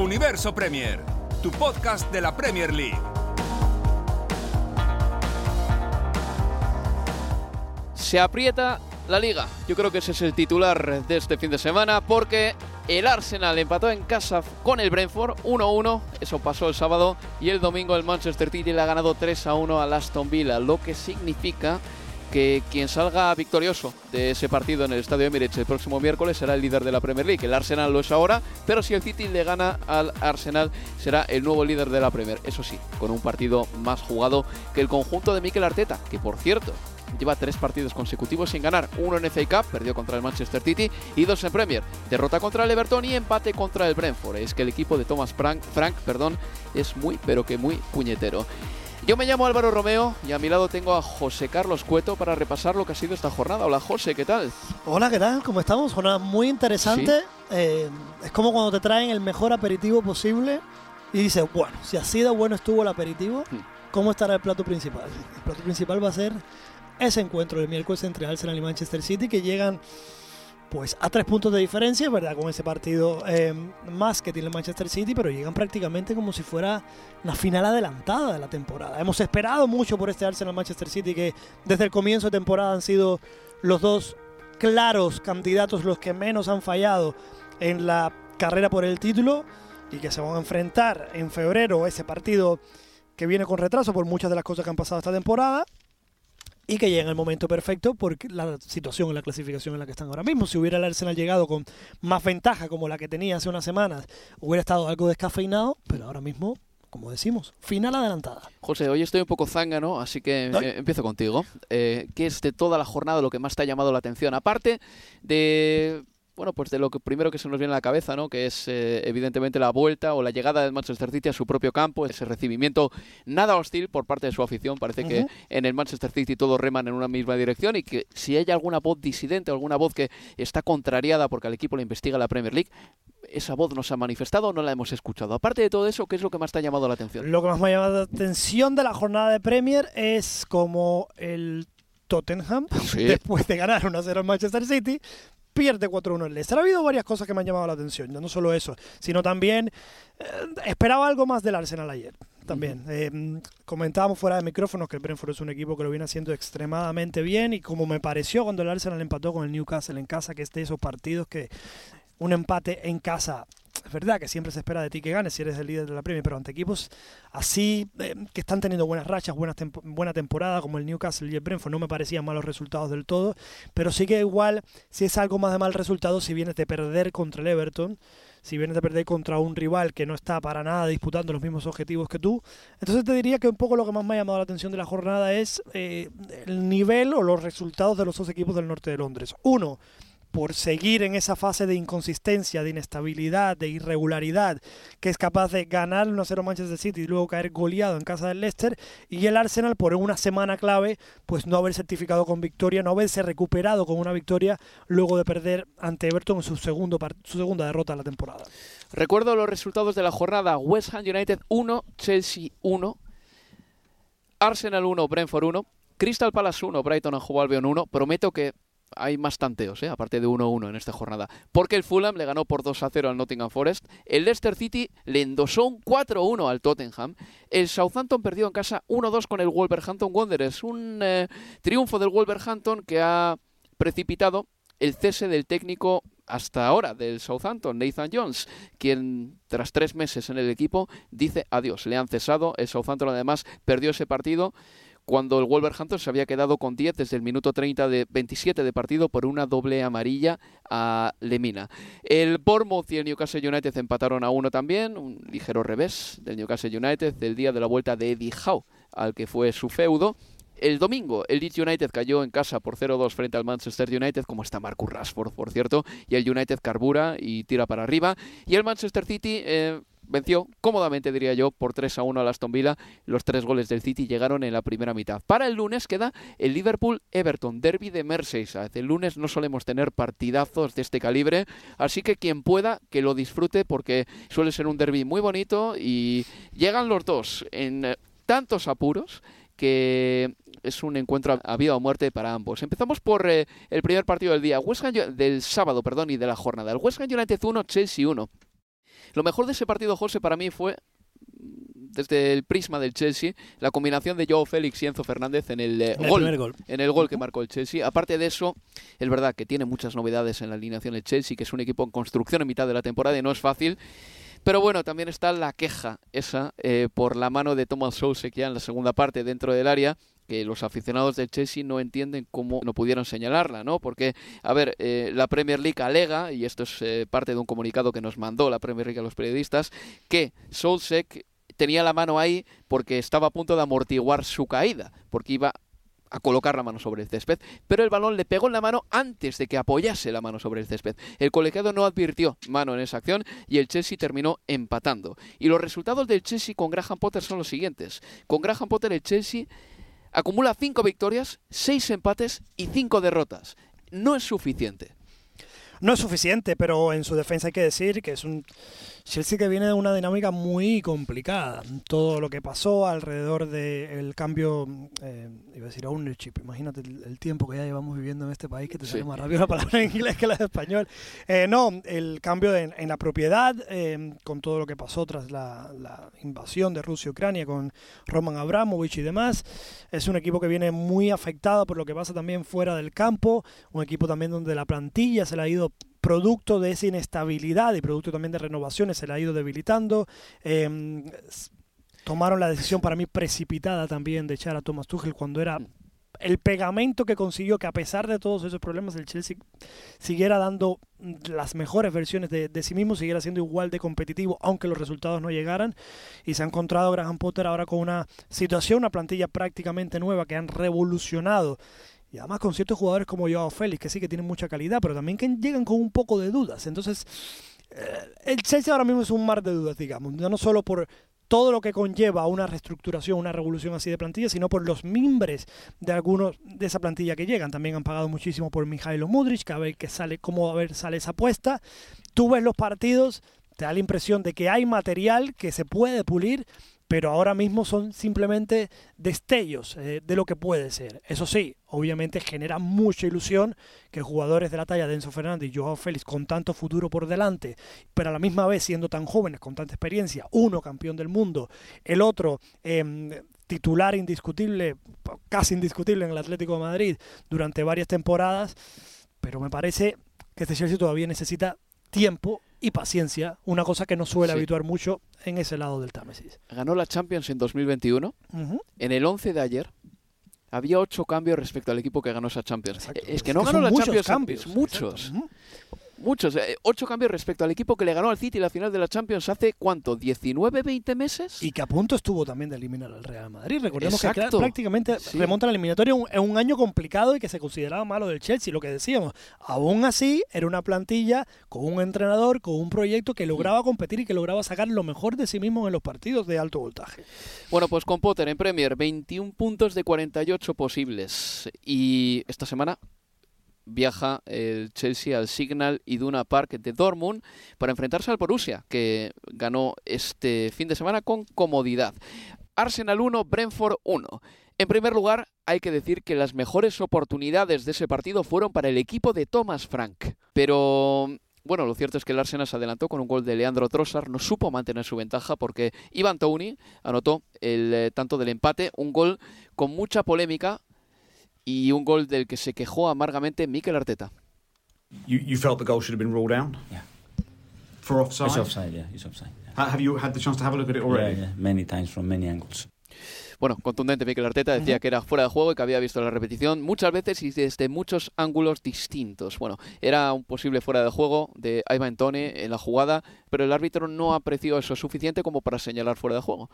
Universo Premier, tu podcast de la Premier League. Se aprieta la liga. Yo creo que ese es el titular de este fin de semana porque el Arsenal empató en casa con el Brentford 1-1. Eso pasó el sábado y el domingo el Manchester City le ha ganado 3-1 al Aston Villa, lo que significa que quien salga victorioso de ese partido en el Estadio Emirates el próximo miércoles será el líder de la Premier League. El Arsenal lo es ahora, pero si el City le gana al Arsenal será el nuevo líder de la Premier. Eso sí, con un partido más jugado que el conjunto de Mikel Arteta, que por cierto lleva tres partidos consecutivos sin ganar. Uno en FA Cup, perdió contra el Manchester City, y dos en Premier. Derrota contra el Everton y empate contra el Brentford. Es que el equipo de Thomas Frank, Frank perdón, es muy, pero que muy puñetero. Yo me llamo Álvaro Romeo y a mi lado tengo a José Carlos Cueto para repasar lo que ha sido esta jornada. Hola José, ¿qué tal? Hola, ¿qué tal? ¿Cómo estamos? Jornada muy interesante. Eh, es como cuando te traen el mejor aperitivo posible y dices, bueno, si así de bueno estuvo el aperitivo, ¿cómo estará el plato principal? El plato principal va a ser ese encuentro del miércoles entre Arsenal y Manchester City que llegan pues a tres puntos de diferencia, ¿verdad? Con ese partido eh, más que tiene Manchester City, pero llegan prácticamente como si fuera la final adelantada de la temporada. Hemos esperado mucho por este Arsenal Manchester City, que desde el comienzo de temporada han sido los dos claros candidatos, los que menos han fallado en la carrera por el título y que se van a enfrentar en febrero ese partido que viene con retraso por muchas de las cosas que han pasado esta temporada y que llega en el momento perfecto por la situación en la clasificación en la que están ahora mismo. Si hubiera el Arsenal llegado con más ventaja como la que tenía hace unas semanas, hubiera estado algo descafeinado, pero ahora mismo como decimos, final adelantada. José, hoy estoy un poco zángano, así que eh, empiezo contigo. Eh, ¿Qué es de toda la jornada lo que más te ha llamado la atención? Aparte de bueno, pues de lo que primero que se nos viene a la cabeza, ¿no? Que es eh, evidentemente la vuelta o la llegada del Manchester City a su propio campo, ese recibimiento nada hostil por parte de su afición. Parece que en el Manchester City todos reman en una misma dirección y que si hay alguna voz disidente, alguna voz que está contrariada porque al equipo le investiga la Premier League, esa voz no se ha manifestado no la hemos escuchado. Aparte de todo eso, ¿qué es lo que más te ha llamado la atención? Lo que más me ha llamado la atención de la jornada de Premier es como el Tottenham, después de ganar 1-0 al Manchester City, pierde 4-1 el Leicester. Ha habido varias cosas que me han llamado la atención, no solo eso, sino también eh, esperaba algo más del Arsenal ayer. También eh, comentábamos fuera de micrófonos que el Brentford es un equipo que lo viene haciendo extremadamente bien y como me pareció cuando el Arsenal empató con el Newcastle en casa, que es de esos partidos que un empate en casa es verdad que siempre se espera de ti que ganes si eres el líder de la Premier, pero ante equipos así eh, que están teniendo buenas rachas, buena, temporada como el Newcastle y el Brentford, no me parecían malos resultados del todo, pero sí que igual si es algo más de mal resultado si vienes de perder contra el Everton, si vienes de perder contra un rival que no está para nada disputando los mismos objetivos que tú. Entonces te diría que un poco lo que más me ha llamado la atención de la jornada es eh, el nivel o los resultados de los dos equipos del norte de Londres. Uno, por seguir en esa fase de inconsistencia, de inestabilidad, de irregularidad, que es capaz de ganar 1-0 Manchester City y luego caer goleado en casa del Leicester, y el Arsenal por una semana clave, pues no haber certificado con victoria, no haberse recuperado con una victoria luego de perder ante Everton en su, segundo su segunda derrota de la temporada. Recuerdo los resultados de la jornada, West Ham United 1, Chelsea 1, Arsenal 1, Brentford 1, Crystal Palace 1, Brighton and Hove Albion 1, prometo que hay más tanteos, ¿eh? aparte de 1-1 en esta jornada. Porque el Fulham le ganó por 2-0 al Nottingham Forest. El Leicester City le endosó un 4-1 al Tottenham. El Southampton perdió en casa 1-2 con el Wolverhampton Wanderers. Un eh, triunfo del Wolverhampton que ha precipitado el cese del técnico hasta ahora del Southampton, Nathan Jones, quien tras tres meses en el equipo dice adiós. Le han cesado. El Southampton además perdió ese partido cuando el Wolverhampton se había quedado con 10 desde el minuto 30 de 27 de partido por una doble amarilla a Lemina. El Bournemouth y el Newcastle United empataron a uno también, un ligero revés del Newcastle United del día de la vuelta de Eddie Howe, al que fue su feudo. El domingo, el Leeds United cayó en casa por 0-2 frente al Manchester United, como está Marcus Rashford, por cierto, y el United carbura y tira para arriba. Y el Manchester City eh, venció cómodamente, diría yo, por 3 a 1 al Aston Villa. Los tres goles del City llegaron en la primera mitad. Para el lunes queda el Liverpool-Everton, derby de Merseyside. El lunes no solemos tener partidazos de este calibre, así que quien pueda que lo disfrute porque suele ser un derby muy bonito y llegan los dos en eh, tantos apuros que es un encuentro a vida o muerte para ambos. Empezamos por eh, el primer partido del día, West del sábado, perdón, y de la jornada. El West Ham United 1, Chelsea 1. Lo mejor de ese partido, José, para mí fue desde el prisma del Chelsea, la combinación de Joe Félix y Enzo Fernández en el, eh, gol, en el gol que marcó el Chelsea. Aparte de eso, es verdad que tiene muchas novedades en la alineación del Chelsea, que es un equipo en construcción en mitad de la temporada y no es fácil. Pero bueno, también está la queja esa eh, por la mano de Thomas Soucek ya en la segunda parte dentro del área que los aficionados del Chelsea no entienden cómo no pudieron señalarla, ¿no? Porque, a ver, eh, la Premier League alega, y esto es eh, parte de un comunicado que nos mandó la Premier League a los periodistas, que Solsek tenía la mano ahí porque estaba a punto de amortiguar su caída, porque iba a colocar la mano sobre el césped, pero el balón le pegó en la mano antes de que apoyase la mano sobre el césped. El colegiado no advirtió mano en esa acción y el Chelsea terminó empatando. Y los resultados del Chelsea con Graham Potter son los siguientes. Con Graham Potter el Chelsea acumula cinco victorias, seis empates y cinco derrotas. No es suficiente. No es suficiente, pero en su defensa hay que decir que es un Chelsea que viene de una dinámica muy complicada. Todo lo que pasó alrededor del cambio, eh, iba a decir ownership, imagínate el, tiempo que ya llevamos viviendo en este país que te sale más rápido la palabra en inglés que la de español. Eh, no, el cambio en la propiedad, eh, con todo lo que pasó tras la, la invasión de Rusia y Ucrania con Roman Abramovich y demás. Es un equipo que viene muy afectado por lo que pasa también fuera del campo, un equipo también donde la plantilla se le ha ido producto de esa inestabilidad y producto también de renovaciones se le ha ido debilitando. Em, tomaron la decisión para mí precipitada también de echar a Thomas Tuchel cuando era el pegamento que consiguió que a pesar de todos esos problemas el Chelsea siguiera dando las mejores versiones de, sí mismo, siguiera siendo igual de competitivo aunque los resultados no llegaran y se ha encontrado Graham Potter ahora con una situación, una plantilla prácticamente nueva que han revolucionado y además con ciertos jugadores como Joao Félix, que sí que tienen mucha calidad, pero también que llegan con un poco de dudas. Entonces, eh, el Chelsea ahora mismo es un mar de dudas, digamos. No solo por todo lo que conlleva una reestructuración, una revolución así de plantilla, sino por los mimbres de algunos de esa plantilla que llegan. También han pagado muchísimo por Mijailo Mudrich, que a ver que sale, cómo a ver sale esa apuesta. Tú ves los partidos, te da la impresión de que hay material que se puede pulir, pero ahora mismo son simplemente destellos eh, de lo que puede ser. Eso sí, obviamente genera mucha ilusión que jugadores de la talla de Enzo Fernández y Joao Félix con tanto futuro por delante, pero a la misma vez siendo tan jóvenes, con tanta experiencia, uno campeón del mundo, el otro em, titular indiscutible, casi indiscutible en el Atlético de Madrid durante varias temporadas, pero me parece que este Chelsea todavía necesita tiempo y paciencia, una cosa que no suele habituar mucho en ese lado del Támesis. Ganó la Champions en 2021. En el 11 de ayer había ocho cambios respecto al equipo que ganó esa Champions. Es que no ganó la Champions, cambios. muchos. Muchos, eh, ocho cambios respecto al equipo que le ganó al City la final de la Champions hace cuánto, 19, 20 meses. Y que a punto estuvo también de eliminar al Real Madrid. Recordemos que prácticamente remonta la eliminatoria en un año complicado y que se consideraba malo del Chelsea, lo que decíamos. Aún así, era una plantilla con un entrenador, con un proyecto que lograba competir y que lograba sacar lo mejor de sí mismo en los partidos de alto voltaje. Bueno, pues con Potter en Premier, 21 puntos de 48 posibles. Y esta semana viaja el Chelsea al Signal Iduna Park de Dortmund para enfrentarse al Borussia, que ganó este fin de semana con comodidad. Arsenal 1, Brentford 1. En primer lugar, hay que decir que las mejores oportunidades de ese partido fueron para el equipo de Thomas Frank. Pero bueno, lo cierto es que el Arsenal se adelantó con un gol de Leandro Trossard, no supo mantener su ventaja porque Ivan Tony anotó el eh, tanto del empate, un gol con mucha polémica y un gol del que se quejó amargamente Mikel Arteta. You, you felt the goal should have been ruled out? Yeah. For offside? It's offside, yeah, it's offside. Ha- Have you had the chance to have a look at it already? Yeah, yeah, many times from many angles. Bueno, contundente Mikel Arteta decía que era fuera de juego y que había visto la repetición muchas veces y desde muchos ángulos distintos. Bueno, era un posible fuera de juego de Ivan Tone en la jugada, pero el árbitro no apreció eso suficiente como para señalar fuera de juego.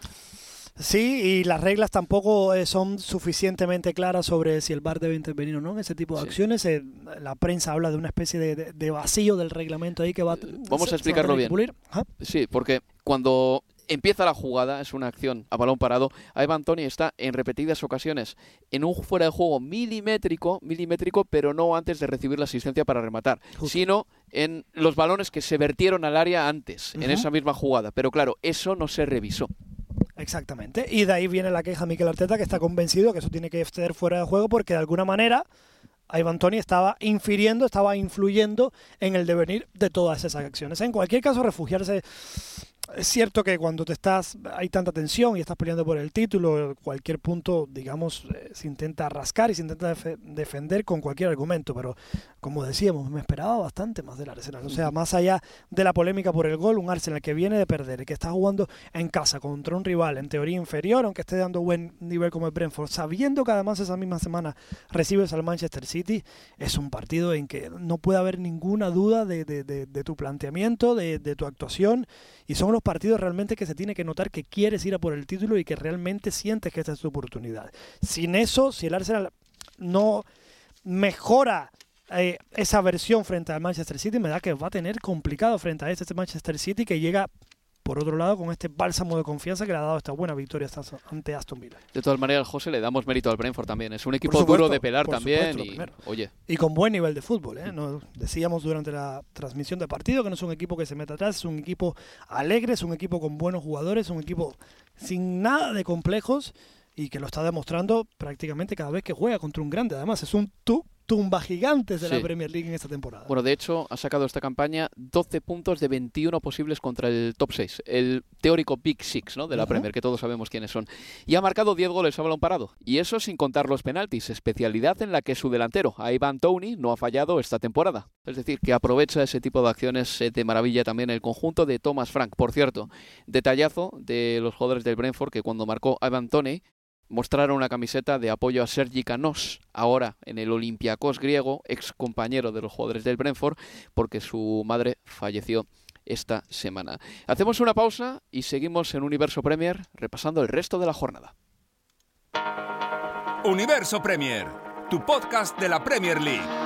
Sí, y las reglas tampoco eh, son suficientemente claras sobre si el VAR debe intervenir o no en ese tipo de Sí. acciones. Eh, la prensa habla de una especie de, de- de vacío del reglamento ahí que va Vamos a explicarlo bien. Sí, porque cuando empieza la jugada, es una acción a balón parado, Ivan Tony está en repetidas ocasiones en un fuera de juego milimétrico, milimétrico, pero no antes de recibir la asistencia para rematar, Justo. sino en los balones que se vertieron al área antes, en esa misma jugada. Pero claro, eso no se revisó. Exactamente. Y de ahí viene la queja de Mikel Arteta, que está convencido que eso tiene que ser fuera de juego porque de alguna manera Ivan Tony estaba infiriendo, estaba influyendo en el devenir de todas esas acciones. En cualquier caso, refugiarse. Es cierto que cuando te estás, hay tanta tensión y estás peleando por el título, cualquier punto, digamos, eh, se intenta rascar y se intenta defe- defender con cualquier argumento, pero como decíamos, me esperaba bastante más del Arsenal. O sea, más allá de la polémica por el gol, un Arsenal que viene de perder que está jugando en casa contra un rival en teoría inferior, aunque esté dando buen nivel como el Brentford, sabiendo que además esa misma semana recibes al Manchester City, es un partido en que no puede haber ninguna duda de, de- de- de tu planteamiento, de, de tu actuación, y son los partidos realmente que se tiene que notar que quieres ir a por el título y que realmente sientes que esta es tu oportunidad. Sin eso, si el Arsenal no mejora eh, esa versión frente al Manchester City, me da que va a tener complicado frente a este Manchester City que llega, por otro lado, con este bálsamo de confianza que le ha dado esta buena victoria ante Aston Villa. De todas maneras, José, le damos mérito al Brentford también. Es un equipo supuesto, duro de pelar también. supuesto, y, primero. oye, Y con buen nivel de fútbol. ¿eh? Decíamos durante la transmisión de partido que no es un equipo que se mete atrás, es un equipo alegre, es un equipo con buenos jugadores, es un equipo sin nada de complejos y que lo está demostrando prácticamente cada vez que juega contra un grande. Además, es un tu- tumba gigantes de Sí. la Premier League en esta temporada. Bueno, de hecho, ha sacado esta campaña 12 puntos de 21 posibles contra el top 6, el teórico Big Six ¿no? de la. Premier, que todos sabemos quiénes son. Y ha marcado 10 goles a balón parado. Y eso sin contar los penaltis, especialidad en la que su delantero, Ivan Tony, no ha fallado esta temporada. Es decir, que aprovecha ese tipo de acciones eh, de maravilla también el conjunto de Thomas Frank. Por cierto, detallazo de los jugadores del Brentford que cuando marcó Ivan Tony mostraron una camiseta de apoyo a Sergi Canos, ahora en el Olympiacos griego, ex compañero de los jugadores del Brentford, porque su madre falleció esta semana. Hacemos una pausa y seguimos en Universo Premier repasando el resto de la jornada. Universo Premier, tu podcast de la Premier League.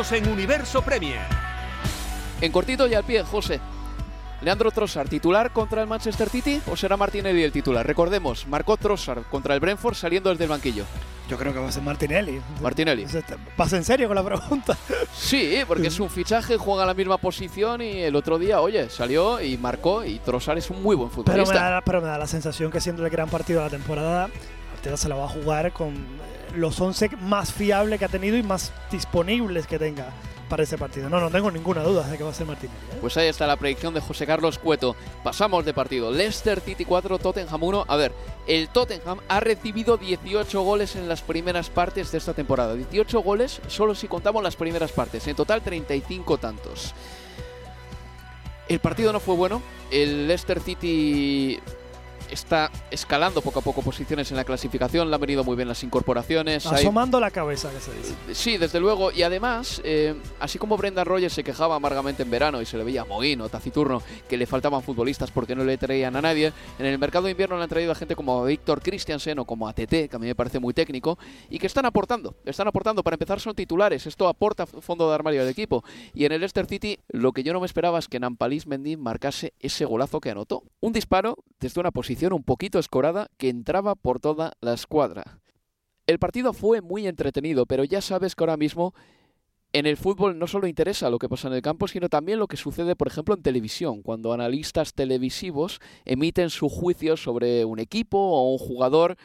En Universo Premier. En cortito y al pie, José. Leandro Trossard, titular contra el Manchester City o será Martinelli el titular? Recordemos, marcó Trossard contra el Brentford saliendo desde el banquillo. Yo creo que va a ser Martinelli. Martinelli. ¿Pasa en serio con la pregunta? Sí, porque es un fichaje, juega en la misma posición y el otro día, oye, salió y marcó y Trossard es un muy buen Pero futbolista. me, da, pero me da la sensación que siendo el gran partido de la temporada, Arteta se la va a jugar con eh, los 11 más fiables que ha tenido y más disponibles que tenga para ese partido. No, no tengo ninguna duda de que va a ser Martinelli. ¿eh? Pues ahí está la predicción de José Carlos Cueto. Pasamos de partido. Leicester City 4, Tottenham 1. A ver, el Tottenham ha recibido 18 goles en las primeras partes de esta temporada. 18 goles solo si contamos las primeras partes. En total 35 tantos. El partido no fue bueno. El Leicester City está escalando poco a poco posiciones en la clasificación. Le han venido muy bien las incorporaciones. Hay- Asomando la cabeza, que se dice. Sí, desde luego. Y además, eh, así como Brendan Rogers se quejaba amargamente en verano y se le veía mohino, taciturno, que le faltaban futbolistas porque no le traían a nadie, en el mercado de invierno le han traído a gente como Víctor Christiansen o como ATT, que a mí me parece muy técnico, y que están aportando. Están aportando. Para empezar, son titulares. Esto aporta fondo de armario al equipo. Y en el Leicester City, lo que yo no me esperaba es que Nampalis Mendy marcase ese golazo que anotó. Un disparo desde una posición un poquito escorada que entraba por toda la escuadra. El partido fue muy entretenido, pero ya sabes que ahora mismo en el fútbol no solo interesa lo que pasa en el campo, sino también lo que sucede, por ejemplo, en televisión, cuando analistas televisivos emiten su juicio sobre un equipo o un jugador.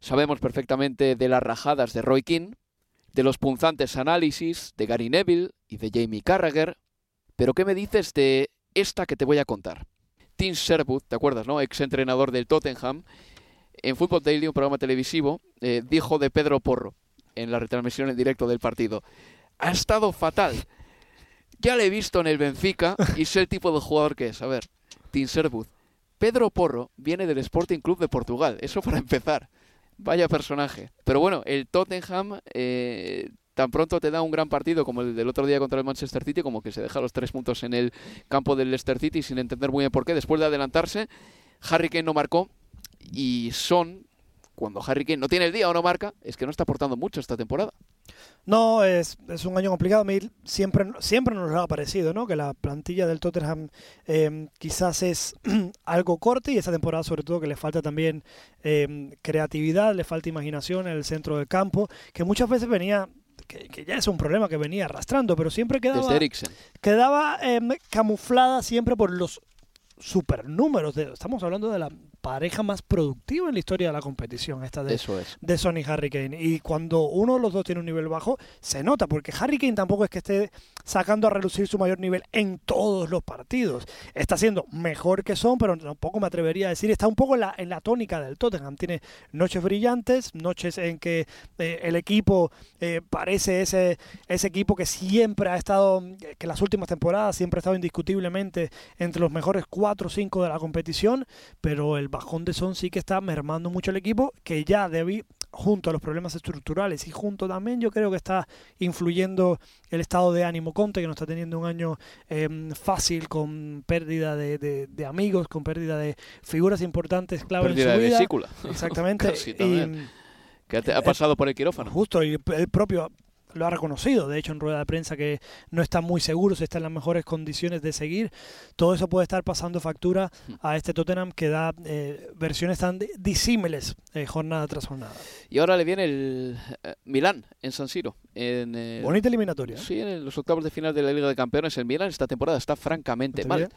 Sabemos perfectamente de las rajadas de Roy King, de los punzantes análisis de Gary Neville y de Jamie Carragher. Pero ¿qué me dices de esta que te voy a contar? Tim Sherwood, ¿te acuerdas, no? Ex entrenador del Tottenham, en Football Daily, un programa televisivo, eh, dijo de Pedro Porro en la retransmisión en directo del partido. Ha estado fatal. Ya le he visto en el Benfica y sé el tipo de jugador que es. A ver, Tim Sherwood. Pedro Porro viene del Sporting Club de Portugal. Eso para empezar. Vaya personaje. Pero bueno, el Tottenham eh, tan pronto te da un gran partido como el del otro día contra el Manchester City, como que se deja los tres puntos en el campo del Leicester City sin entender muy bien por qué. Después de adelantarse, Harry Kane no marcó y Son, cuando Harry Kane no tiene el día o no marca, es que no está aportando mucho esta temporada. No, es, es un año complicado. Siempre, siempre nos ha parecido, ¿no? Que la plantilla del Tottenham eh, quizás es algo corta y esta temporada sobre todo que le falta también eh, creatividad, le falta imaginación en el centro del campo, que muchas veces venía que, que, ya es un problema que venía arrastrando, pero siempre quedaba, quedaba eh, camuflada siempre por los supernúmeros. De, estamos hablando de la pareja más productiva en la historia de la competición, esta de, Eso es. de Son y Harry Kane. Y cuando uno de los dos tiene un nivel bajo, se nota, porque Harry Kane tampoco es que esté sacando a relucir su mayor nivel en todos los partidos. Está siendo mejor que Son, pero tampoco me atrevería a decir, está un poco en la, en la tónica del Tottenham. Tiene noches brillantes, noches en que eh, el equipo eh, parece ese, ese equipo que siempre ha estado, que las últimas temporadas siempre ha estado indiscutiblemente entre los mejores cuatro o cinco de la competición, pero el bajón de Son sí que está mermando mucho el equipo, que ya debí, junto a los problemas estructurales y junto también yo creo que está influyendo el estado de ánimo Conte, que no está teniendo un año eh, fácil con pérdida de, de, de, amigos, con pérdida de figuras importantes clave pérdida en su de vida. vesícula. Exactamente. Casi que ha pasado por el quirófano. Justo, y el propio lo ha reconocido, de hecho, en rueda de prensa que no está muy seguro si está en las mejores condiciones de seguir. Todo eso puede estar pasando factura a este Tottenham que da eh, versiones tan disímiles eh, jornada tras jornada. Y ahora le viene el eh, Milán en San Siro. En, eh, Bonita eliminatoria. Sí, en los octavos de final de la Liga de Campeones. El Milán esta temporada está francamente mal.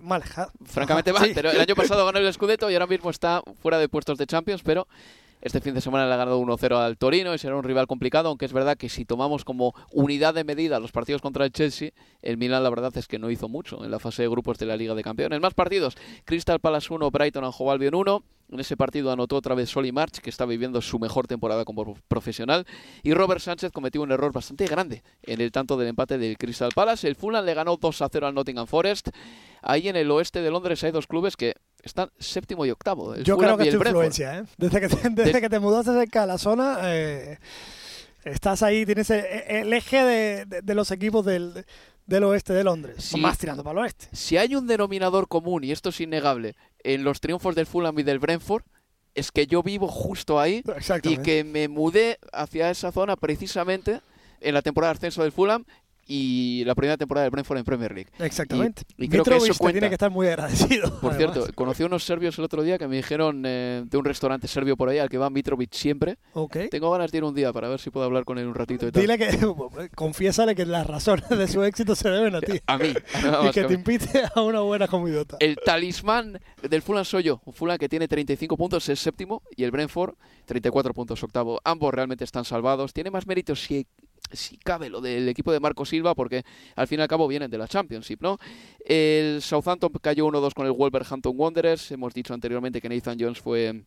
Mal, francamente mal, sí. pero el año pasado ganó el Scudetto y ahora mismo está fuera de puestos de Champions, pero este fin de semana le ha ganado 1-0 al Torino y será un rival complicado, aunque es verdad que si tomamos como unidad de medida los partidos contra el Chelsea, el Milan la verdad es que no hizo mucho en la fase de grupos de la Liga de Campeones. Más partidos, Crystal Palace 1, Brighton and Albion 1, En ese partido anotó otra vez Soli March, que está viviendo su mejor temporada como profesional. Y Robert Sánchez cometió un error bastante grande en el tanto del empate del Crystal Palace. El Fulham le ganó 2 a 0 al Nottingham Forest. Ahí en el oeste de Londres hay dos clubes que están séptimo y octavo. Yo creo que es tu influencia, ¿eh? Desde que te, desde que te mudaste cerca de la zona, eh, estás ahí, tienes el, eje de, los equipos del, del oeste de Londres, más tirando para el oeste. Si hay un denominador común, y esto es innegable, en los triunfos del Fulham y del Brentford, es que yo vivo justo ahí y que me mudé hacia esa zona precisamente en la temporada de ascenso del Fulham y la primera temporada del Brentford en Premier League. Exactamente. Y, creo que eso tiene que estar muy agradecido. Por cierto, conocí a unos serbios el otro día que me dijeron eh, de un restaurante serbio por ahí al que va Mitrovic siempre. Okay. Tengo ganas de ir un día para ver si puedo hablar con él un ratito y tal. Dile que, confiésale que las razones de su éxito se deben a ti. A mí. y que te invite a una buena comidota. El talismán del Fulham soy yo. Un Fulham que tiene 35 puntos, es séptimo, y el Brentford 34 puntos, octavo. Ambos realmente están salvados. Tiene más méritos si si cabe lo del equipo de Marco Silva, porque al fin y al cabo vienen de la Championship, ¿no? El Southampton cayó 1-2 con el Wolverhampton Wanderers. Hemos dicho anteriormente que Nathan Jones fue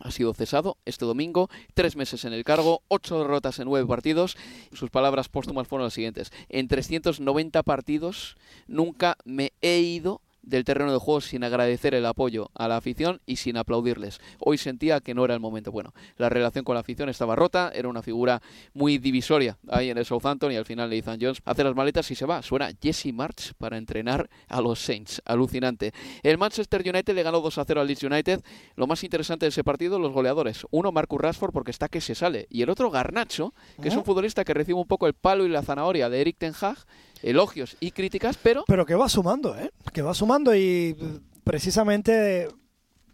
ha sido cesado este domingo, tres meses en el cargo, ocho derrotas en nueve partidos. Sus palabras póstumas fueron las siguientes. En 390 partidos nunca me he ido del terreno de juego sin agradecer el apoyo a la afición y sin aplaudirles. Hoy sentía que no era el momento. Bueno, la relación con la afición estaba rota, era una figura muy divisoria ahí en el Southampton y al final Nathan Jones hace las maletas y se va. Suena Jesse March para entrenar a los Saints. Alucinante. El Manchester United le ganó 2 a 0 al Leeds United. Lo más interesante de ese partido, los goleadores. Uno, Marcus Rashford, porque está que se sale. Y el otro, Garnacho, que es un futbolista que recibe un poco el palo y la zanahoria de Eric Ten Hag elogios y críticas, pero... Pero que va sumando, ¿eh? Que va sumando y precisamente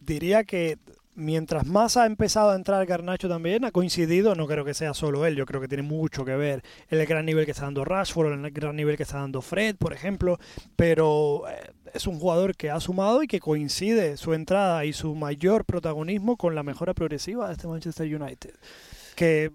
diría que mientras más ha empezado a entrar Garnacho también, ha coincidido, no creo que sea solo él, yo creo que tiene mucho que ver el gran nivel que está dando Rashford, el gran nivel que está dando Fred, por ejemplo, pero eh, es un jugador que ha sumado y que coincide su entrada y su mayor protagonismo con la mejora progresiva de este Manchester United. Que,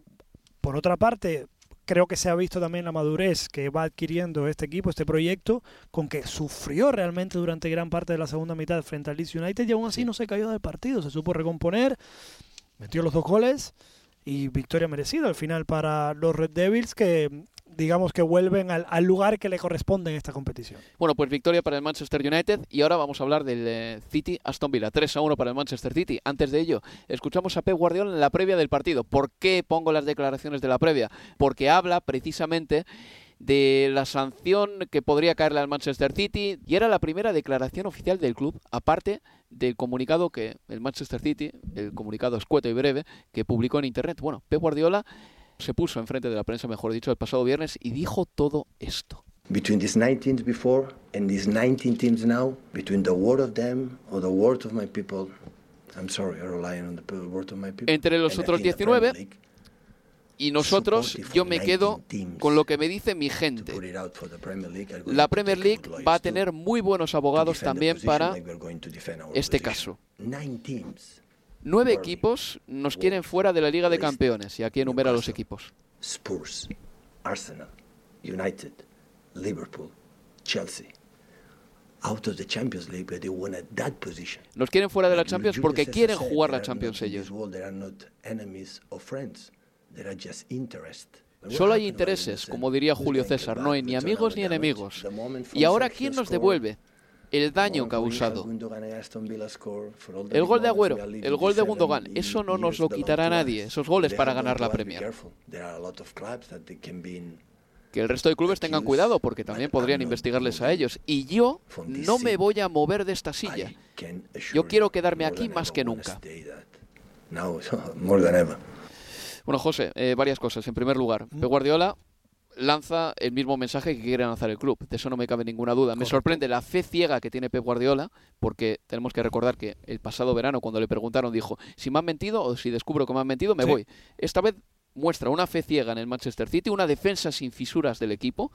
por otra parte, creo que se ha visto también la madurez que va adquiriendo este equipo, este proyecto, con que sufrió realmente durante gran parte de la segunda mitad frente al Leeds United y aún así no se cayó del partido, se supo recomponer, metió los dos goles y victoria merecida al final para los Red Devils que digamos que vuelven al, lugar que le corresponde en esta competición. Bueno, pues victoria para el Manchester United y ahora vamos a hablar del eh, City Aston Villa, 3 a 1 para el Manchester City. Antes de ello, escuchamos a Pep Guardiola en la previa del partido. ¿Por qué pongo las declaraciones de la previa? Porque habla precisamente de la sanción que podría caerle al Manchester City y era la primera declaración oficial del club, aparte del comunicado que el Manchester City, el comunicado escueto y breve, que publicó en Internet. Bueno, Pep Guardiola se puso enfrente de la prensa, mejor dicho, el pasado viernes y dijo todo esto. Between these 19 teams before and these 19 teams now, between the word of them or the word of my people, I'm sorry, I rely on the word of my people. Entre los otros 19 y nosotros, yo me quedo con lo que me dice mi gente. La Premier League va a tener muy buenos abogados también para este caso. Nueve equipos nos quieren fuera de la Liga de Campeones y aquí enumera los equipos. Spurs, Arsenal, United, Liverpool, Chelsea. Out of the Champions League, they at that position. Nos quieren fuera de la Champions porque quieren jugar la Champions ellos. Solo hay intereses, como diría Julio César, no hay ni amigos ni enemigos. Y ahora, ¿quién nos devuelve? El daño causado. El gol de Agüero, el gol de Gundogan, eso no nos lo quitará nadie, esos goles para ganar la Premier. Que el resto de clubes tengan cuidado porque también podrían investigarles a ellos. Y yo no me voy a mover de esta silla. Yo quiero quedarme aquí más que nunca. Bueno, José, eh, varias cosas. En primer lugar, Pep Guardiola lanza el mismo mensaje que quiere lanzar el club. De eso no me cabe ninguna duda. Me sorprende la fe ciega que tiene Pep Guardiola, porque tenemos que recordar que el pasado verano, cuando le preguntaron, dijo: si me han mentido o si descubro que me han mentido, me voy. Esta vez muestra una fe ciega en el Manchester City, una defensa sin fisuras del equipo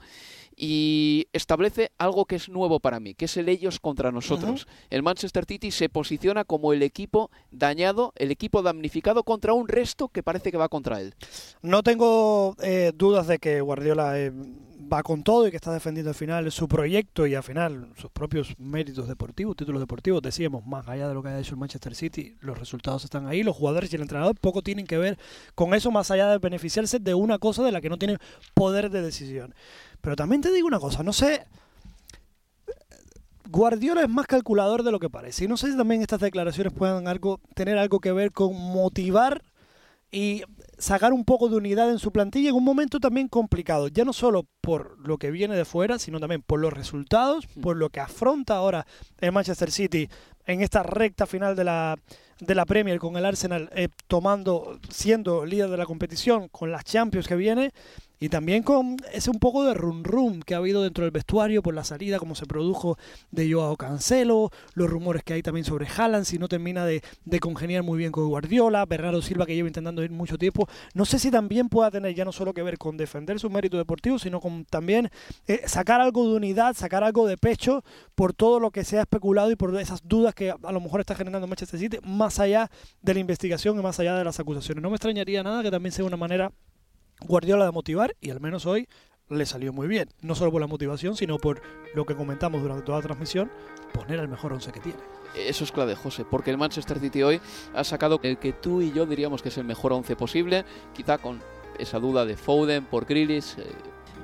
y establece algo que es nuevo para mí, que es el ellos contra nosotros. El Manchester City se posiciona como el equipo dañado, el equipo damnificado contra un resto que parece que va contra él. No tengo eh, dudas de que Guardiola eh, va con todo y que está defendiendo al final su proyecto y al final sus propios méritos deportivos, títulos deportivos, decíamos, más allá de lo que haya hecho el Manchester City, los resultados están ahí, los jugadores y el entrenador poco tienen que ver con eso más allá de beneficiarse de una cosa de la que no tienen poder de decisión. Pero también te digo una cosa, no sé, Guardiola es más calculador de lo que parece y no sé si también estas declaraciones puedan algo, tener algo que ver con motivar y sacar un poco de unidad en su plantilla en un momento también complicado, ya no solo por lo que viene de fuera, sino también por los resultados, mm. por lo que afronta ahora el Manchester City en esta recta final de la, de la Premier con el Arsenal eh, tomando, siendo líder de la competición, con las Champions que viene y también con ese un poco de rum rum que ha habido dentro del vestuario por la salida, como se produjo de Joao Cancelo, los rumores que hay también sobre Haaland, si no termina de, congeniar muy bien con Guardiola, Bernardo Silva que lleva intentando ir mucho tiempo. No sé si también pueda tener ya no solo que ver con defender su mérito deportivo, sino con también eh, sacar algo de unidad, sacar algo de pecho por todo lo que se ha especulado y por esas dudas que a lo mejor está generando Manchester City, más allá de la investigación y más allá de las acusaciones. No me extrañaría nada que también sea una manera Guardiola de motivar y al menos hoy le salió muy bien. No solo por la motivación, sino por lo que comentamos durante toda la transmisión, poner el mejor once que tiene. Eso es clave, José, porque el Manchester City hoy ha sacado el que tú y yo diríamos que es el mejor once posible, quizá con esa duda de Foden por Grealish, eh,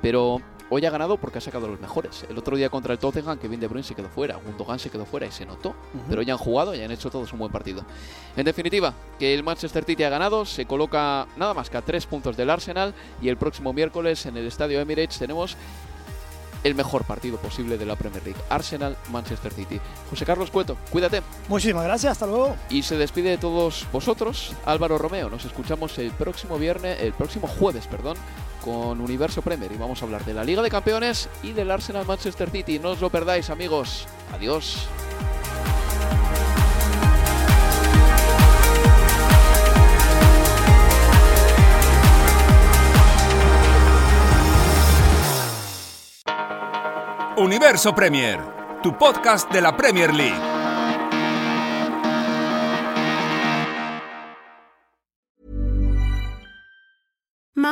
pero Hoy ha ganado porque ha sacado los mejores. El otro día contra el Tottenham, Kevin De Bruyne se quedó fuera, Gundogan se quedó fuera y se notó. Pero ya han jugado y han hecho todos un buen partido. En definitiva, que el Manchester City ha ganado, se coloca nada más que a tres puntos del Arsenal y el próximo miércoles en el Estadio Emirates tenemos el mejor partido posible de la Premier League. Arsenal-Manchester City. José Carlos Cueto, cuídate. Muchísimas gracias, hasta luego. Y se despide de todos vosotros, Álvaro Romeo. Nos escuchamos el próximo viernes, el próximo jueves, perdón, con Universo Premier y vamos a hablar de la Liga de Campeones y del Arsenal Manchester City. No os lo perdáis, amigos. Adiós. Universo Premier, tu podcast de la Premier League.